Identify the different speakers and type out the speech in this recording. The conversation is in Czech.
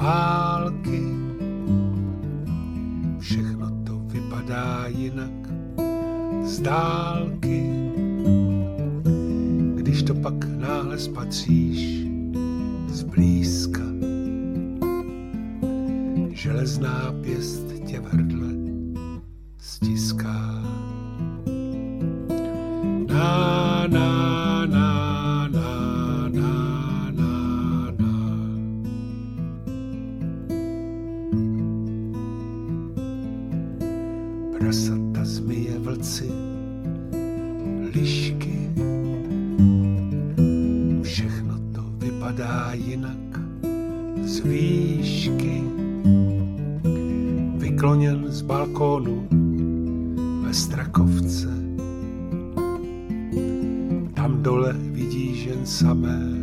Speaker 1: války. Všechno to vypadá jinak z dálky. Když to pak náhle spatříš zblízka, železná pěst tě v hrdle stiská. Prasata, zmije, vlci, lišky, všechno to vypadá jinak z výšky. Vykloněn z balkónu ve Strakovce. Tam dole vidíš jen samé